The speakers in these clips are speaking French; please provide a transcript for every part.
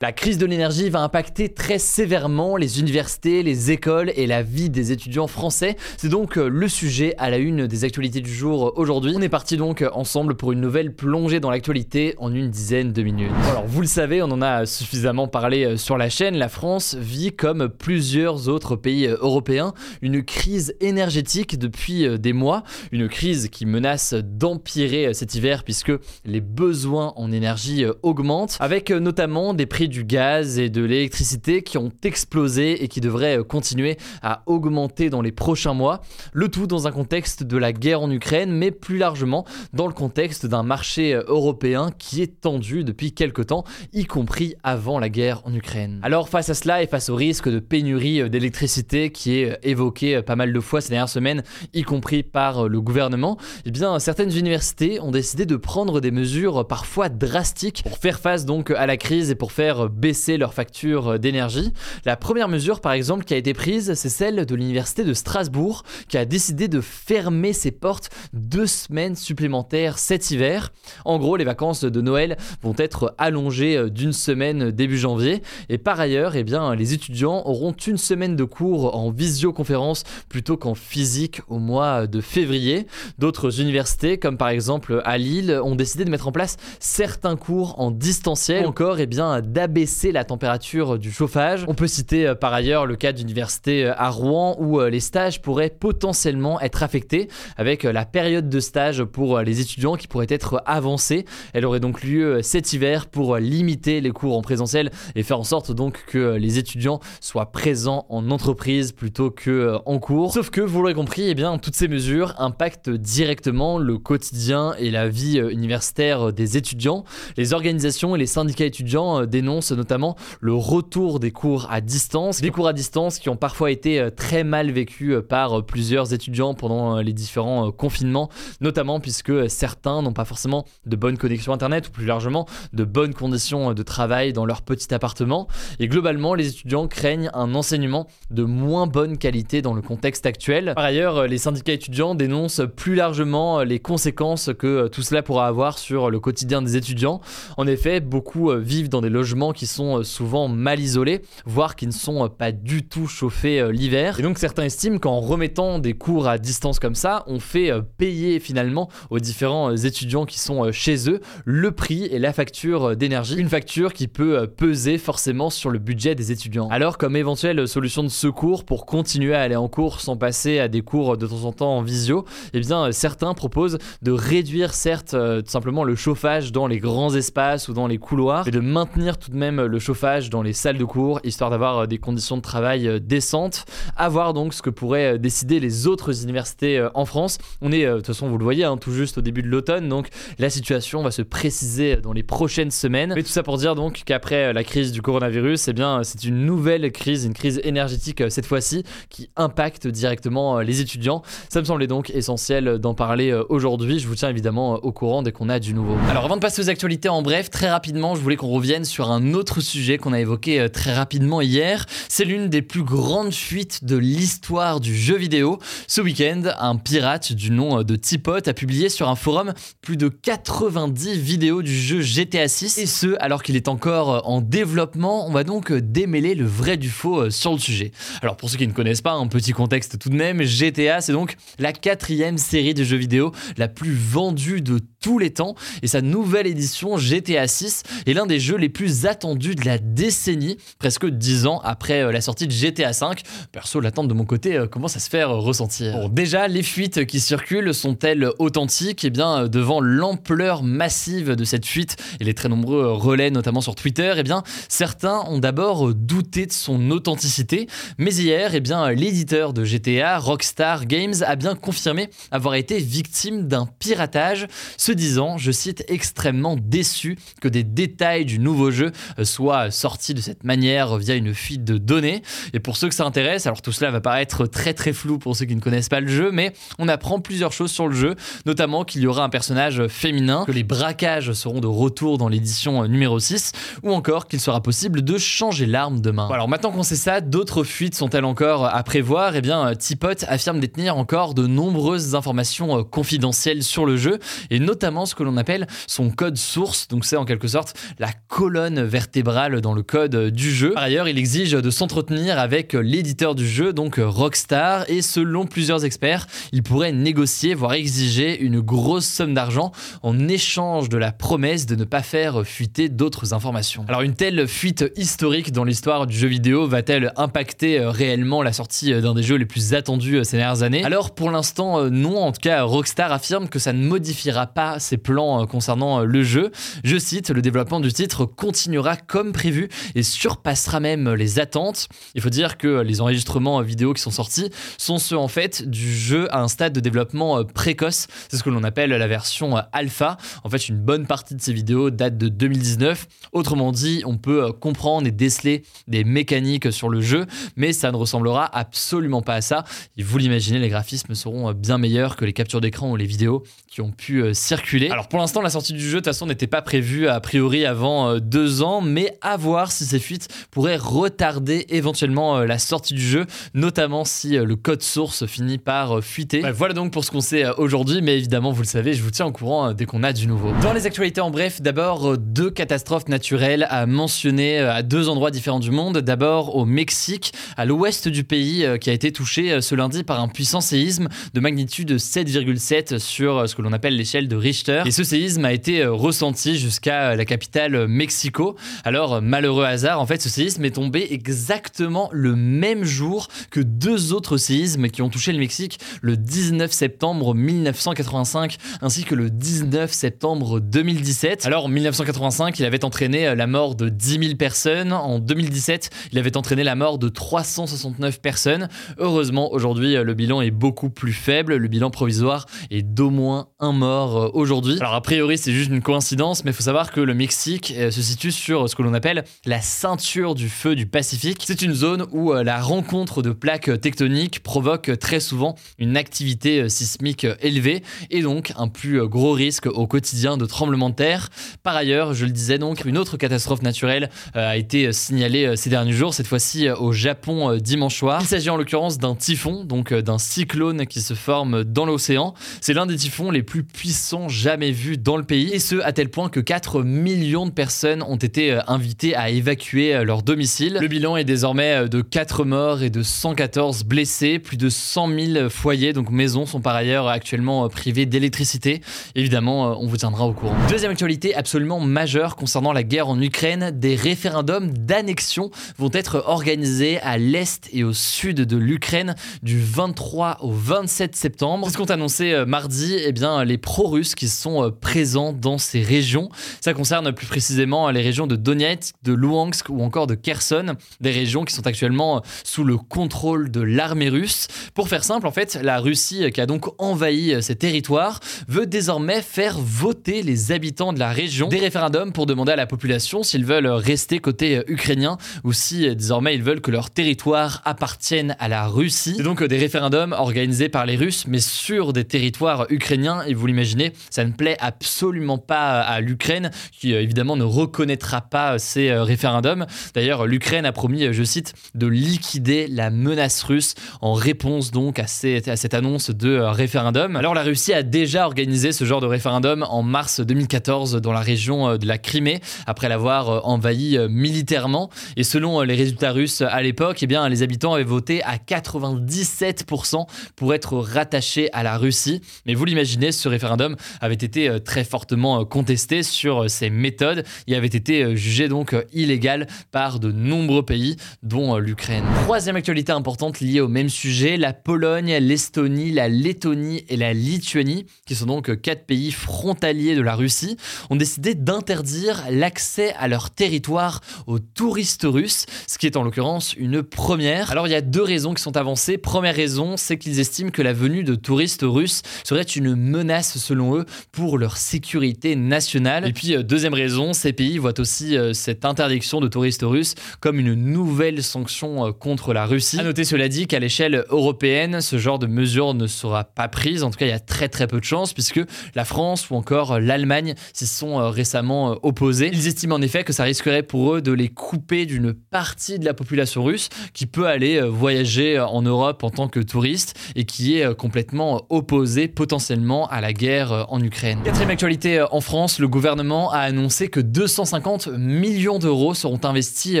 La crise de l'énergie va impacter très sévèrement les universités, les écoles et la vie des étudiants français. C'est donc euh, le sujet à la une des actualités du jour aujourd'hui. On est parti donc ensemble pour une nouvelle plongée dans l'actualité en une dizaine de minutes. Alors vous le savez, on en a suffisamment parlé euh, sur la chaîne, la France vit comme plusieurs autres pays euh, européens une crise énergétique depuis des mois, une crise qui menace d'empirer cet hiver puisque les besoins en énergie augmentent avec notamment des prix du gaz et de l'électricité qui ont explosé et qui devraient euh, continuer à augmenter dans les prochains mois. Le tout dans un contexte de la guerre en Ukraine, mais plus largement dans le contexte d'un marché euh, européen qui est tendu depuis quelque temps, y compris avant la guerre en Ukraine. Alors face à cela et face au risque de pénurie euh, d'électricité qui est évoqué pas mal de fois ces dernières semaines, y compris par le gouvernement, eh bien certaines universités ont décidé de prendre des mesures parfois drastiques pour faire face donc à la crise et pour faire baisser leurs factures d'énergie. La première mesure, par exemple, qui a été prise, c'est celle de l'Université de Strasbourg, qui a décidé de fermer ses portes deux semaines supplémentaires cet hiver. En gros, les vacances de Noël vont être allongées d'une semaine début janvier. Et par ailleurs, eh bien, les étudiants auront une semaine de cours en visioconférence plutôt qu'en physique au mois de février. D'autres universités, comme par exemple à Lille, ont décidé de mettre en place certains cours en distanciel. Encore, eh bien, baisser la température du chauffage. On peut citer euh, par ailleurs le cas d'université euh, à Rouen où euh, les stages pourraient potentiellement être affectés avec la période de stage pour les étudiants qui pourrait être avancée. Elle aurait donc lieu cet hiver pour limiter les cours en présentiel et faire en sorte donc que les étudiants soient présents en entreprise plutôt que en cours. Sauf que vous l'aurez compris, eh bien toutes ces mesures impactent directement le quotidien et la vie universitaire des étudiants. Les organisations et les syndicats étudiants dénoncent notamment le retour des cours à distance, des cours à distance qui ont parfois été euh, très mal vécus euh, par euh, plusieurs étudiants pendant les différents confinements, notamment puisque certains n'ont pas forcément de bonnes connexions internet ou plus largement de bonnes conditions de travail dans leur petit appartement. Et globalement, les étudiants craignent un enseignement de moins bonne qualité dans le contexte actuel. Par ailleurs, les syndicats étudiants dénoncent plus largement les conséquences que tout cela pourra avoir sur le quotidien des étudiants. En effet, beaucoup vivent dans des logements qui sont euh, souvent mal isolés, voire qui ne sont euh, pas du tout chauffés euh, l'hiver. Et donc certains estiment qu'en remettant des cours à distance comme ça, on fait payer finalement aux différents étudiants qui sont chez eux le prix et la facture d'énergie. Une facture qui peut peser forcément sur le budget des étudiants. Alors comme éventuelle solution de secours pour continuer à aller en cours sans passer à des cours de temps en temps en visio, eh bien certains proposent de réduire certes tout simplement le chauffage dans les grands espaces ou dans les couloirs, et de maintenir tout de même le chauffage dans les salles de cours, histoire d'avoir euh, des conditions de travail euh, décentes. À voir donc ce que pourraient euh, décider les autres universités en France. On est, de toute façon, vous le voyez, hein, tout juste au début de l'automne, donc la situation va se préciser dans les prochaines semaines. Mais tout ça pour dire donc qu'après la crise du coronavirus, eh bien, c'est une nouvelle crise, une crise énergétique cette fois-ci, qui impacte directement les étudiants. Ça me semblait donc essentiel d'en parler aujourd'hui. Je vous tiens évidemment au courant dès qu'on a du nouveau. Alors avant de passer aux actualités en bref, très rapidement, je voulais qu'on revienne sur un autre sujet qu'on a évoqué euh, très rapidement hier. C'est l'une des plus grandes fuites de l'histoire du jeu vidéo. Ce week-end, un pirate du nom euh, de Tipot a publié sur un forum plus de 90 vidéos du jeu GTA 6 et ce alors qu'il est encore euh, en développement. On va donc démêler le vrai du faux sur le sujet. Alors pour ceux qui ne connaissent pas, un petit contexte tout de même, GTA c'est donc la quatrième série de jeux vidéo la plus vendue de tous les temps et sa nouvelle édition GTA 6 est l'un des jeux les plus attendus de la décennie, presque 10 ans après la sortie de GTA V. Perso, l'attente de mon côté commence à se faire ressentir. Bon, déjà, les fuites qui circulent sont-elles authentiques? Eh bien, devant l'ampleur massive de cette fuite et les très nombreux relais, notamment sur Twitter, eh bien, certains ont d'abord douté de son authenticité. Mais hier, eh bien, l'éditeur de GTA, Rockstar Games, a bien confirmé avoir été victime d'un piratage, se disant, je cite, extrêmement déçu que des détails du nouveau jeu soient sortis de cette manière via une fuite de données. Et pour ceux que ça intéresse, alors tout cela va paraître très très flou pour ceux qui ne connaissent pas le jeu, mais on apprend plusieurs choses sur le jeu, notamment qu'il y aura un personnage féminin, que les braquages seront de retour dans l'édition numéro 6, ou encore qu'il sera possible de changer l'arme de main. alors maintenant qu'on sait ça, d'autres fuites sont-elles encore à prévoir? Eh bien, Tipot affirme détenir encore de nombreuses informations confidentielles sur le jeu, et notamment ce que l'on appelle son code source, donc c'est en quelque sorte la colonne vertébrale dans le code du jeu. Par ailleurs, il exige de s'entretenir avec l'éditeur du jeu, donc Rockstar, et selon plusieurs experts, il pourrait négocier, voire exiger une grosse somme d'argent en échange de la promesse de ne pas faire fuiter d'autres informations. Alors une telle fuite historique dans l'histoire du jeu vidéo va-t-elle impacter réellement la sortie d'un des jeux les plus attendus ces dernières années? Alors pour l'instant non, en tout cas Rockstar affirme que ça ne modifiera pas ses plans concernant le jeu. Je cite, le développement du titre continuera comme prévu et surpassera même les attentes. Il faut dire que les enregistrements vidéo qui sont sortis sont ceux en fait du jeu à un stade de développement précoce. C'est ce que l'on appelle la version alpha. En fait, une bonne partie de ces vidéos date de 2019. Autrement dit, on peut comprendre et déceler des mécaniques sur le jeu, mais ça ne ressemblera absolument pas à ça. Vous l'imaginez, les graphismes seront bien meilleurs que les captures d'écran ou les vidéos qui ont pu circuler. Alors pour l'instant, la sortie du jeu, de toute façon, n'était pas prévue a priori avant deux ans, mais à voir si ces fuites pourraient retarder éventuellement la sortie du jeu, notamment si le code source finit par fuiter. voilà donc pour ce qu'on sait aujourd'hui, mais évidemment, vous le savez, je vous tiens au courant dès qu'on a du nouveau. Dans les actualités en bref, d'abord deux catastrophes naturelles à mentionner à deux endroits différents du monde. D'abord au Mexique, à l'ouest du pays, qui a été touché ce lundi par un puissant séisme de magnitude 7,7 sur ce que l'on appelle l'échelle de Richter. Et ce séisme a été ressenti jusqu'à la capitale Mexico. Alors, malheureux hasard, en fait, ce séisme est tombé exactement le même jour que deux autres séismes qui ont touché le Mexique le 19 septembre 1985 ainsi que le 19 septembre 2017. Alors, en 1985, il avait entraîné la mort de 10 000 personnes. En 2017, il avait entraîné la mort de 369 personnes. Heureusement, aujourd'hui, le bilan est beaucoup plus faible. Le bilan provisoire est d'au moins un mort aujourd'hui. Alors, a priori, c'est juste une coïncidence, mais il faut savoir que le Mexique se situe sur ce que l'on appelle la ceinture du feu du Pacifique. C'est une zone où la rencontre de plaques tectoniques provoque très souvent une activité sismique élevée et donc un plus gros risque au quotidien de tremblements de terre. Par ailleurs, je le disais donc, une autre catastrophe naturelle a été signalée ces derniers jours, cette fois-ci au Japon dimanche soir. Il s'agit en l'occurrence d'un typhon, donc d'un cyclone qui se forme dans l'océan. C'est l'un des typhons les plus puissants jamais vus dans le pays, et ce à tel point que 4 millions de personnes ont été invitées à évacuer leur domicile. Le bilan est désormais de 4 morts et de 114 blessés. Plus de 100 000 foyers, donc maisons, sont par ailleurs actuellement privés d'électricité. Évidemment, on vous tiendra au courant. Deuxième actualité absolument majeure concernant la guerre en Ukraine, des référendums d'annexion vont être organisés à l'est et au sud de l'Ukraine du 23 au 27 septembre. C'est ce qu'ont annoncé mardi eh bien, les pro-russes qui sont présents dans ces régions. Ça concerne plus précisément les régions de Donetsk, de Luhansk ou encore de Kherson, des régions qui sont actuellement sous le contrôle de l'armée russe. Pour faire simple, en fait, la Russie, qui a donc envahi ces territoires, veut désormais faire voter les habitants de la région des référendums pour demander à la population s'ils veulent rester côté ukrainien ou si désormais ils veulent que leur territoire appartienne à la Russie. C'est donc des référendums organisés par les Russes, mais sur des territoires ukrainiens. Et vous l'imaginez, ça ne plaît absolument pas à l'Ukraine, qui évidemment ne reconnaîtra pas ces référendums. D'ailleurs, l'Ukraine a promis, je cite, de liquider la menace russe en réponse donc à, cette, annonce de référendum. Alors la Russie a déjà organisé ce genre de référendum en mars 2014 dans la région de la Crimée, après l'avoir envahi militairement. Et selon les résultats russes à l'époque, eh bien, les habitants avaient voté à 97% pour être rattachés à la Russie. Mais vous l'imaginez, ce référendum avait été très fortement contesté sur ses méthodes et avait été été jugée donc illégale par de nombreux pays, dont l'Ukraine. Troisième actualité importante liée au même sujet, la Pologne, l'Estonie, la Lettonie et la Lituanie, qui sont donc quatre pays frontaliers de la Russie, ont décidé d'interdire l'accès à leur territoire aux touristes russes, ce qui est en l'occurrence une première. Alors il y a deux raisons qui sont avancées. Première raison, c'est qu'ils estiment que la venue de touristes russes serait une menace selon eux pour leur sécurité nationale. Et puis deuxième raison, ces pays voient aussi cette interdiction de touristes russes comme une nouvelle sanction contre la Russie. À noter cela dit qu'à l'échelle européenne, ce genre de mesure ne sera pas prise. En tout cas, il y a très très peu de chances puisque la France ou encore l'Allemagne s'y sont euh, récemment euh, opposés. Ils estiment en effet que ça risquerait pour eux de les couper d'une partie de la population russe qui peut aller euh, voyager en Europe en tant que touriste et qui est complètement opposée potentiellement à la guerre en Ukraine. Quatrième actualité en France, le gouvernement a annoncé que 250 millions d'euros seront investis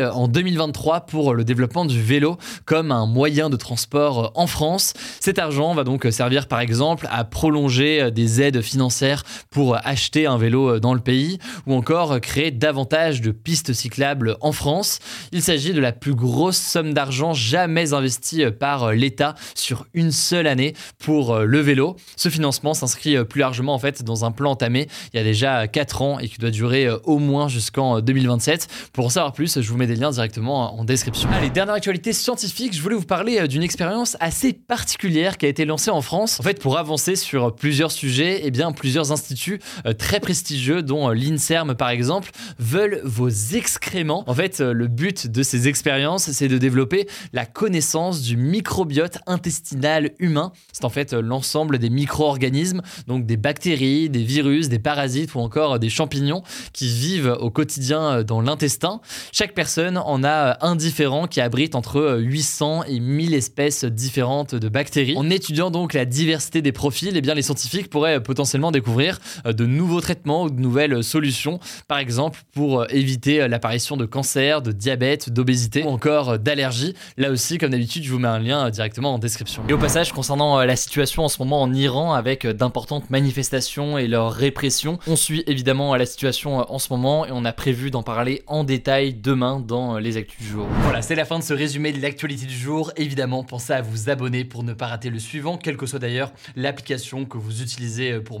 en 2023 pour le développement du vélo comme un moyen de transport en France. Cet argent va donc servir par exemple à prolonger des aides financières pour acheter un vélo dans le pays ou encore créer davantage de pistes cyclables en France. Il s'agit de la plus grosse somme d'argent jamais investie par l'État sur une seule année pour le vélo. Ce financement s'inscrit plus largement en fait dans un plan entamé il y a déjà 4 ans et qui doit durer au moins jusqu'en 2027. Pour en savoir plus, je vous mets des liens directement en description. Allez, dernière actualité scientifique, je voulais vous parler d'une expérience assez particulière qui a été lancée en France. En fait, pour avancer sur plusieurs sujets, eh bien plusieurs instituts euh, très prestigieux dont euh, l'INSERM par exemple veulent vos excréments. En fait, euh, le but de ces expériences, c'est de développer la connaissance du microbiote intestinal humain. C'est en fait l'ensemble des micro-organismes, donc des bactéries, des virus, des parasites ou encore des champignons qui vivent au quotidien dans l'intestin. Chaque personne en a un différent qui abrite entre 800 et 1000 espèces différentes de bactéries. En étudiant donc la diversité des profils, eh bien les scientifiques pourraient potentiellement découvrir euh, de nouveaux traitements ou de nouvelles solutions, par exemple pour euh, éviter euh, l'apparition de cancer, de diabète, d'obésité ou encore d'allergies. Là aussi, comme d'habitude, je vous mets un lien directement en description. Et au passage, concernant la situation en ce moment en Iran avec d'importantes manifestations et leur répression, on suit évidemment la situation en ce moment et on a d'en parler en détail demain dans les actus du jour. Voilà, c'est la fin de ce résumé de l'actualité du jour. Évidemment, pensez à vous abonner pour ne pas rater le suivant, quelle que soit d'ailleurs l'application que vous utilisez pour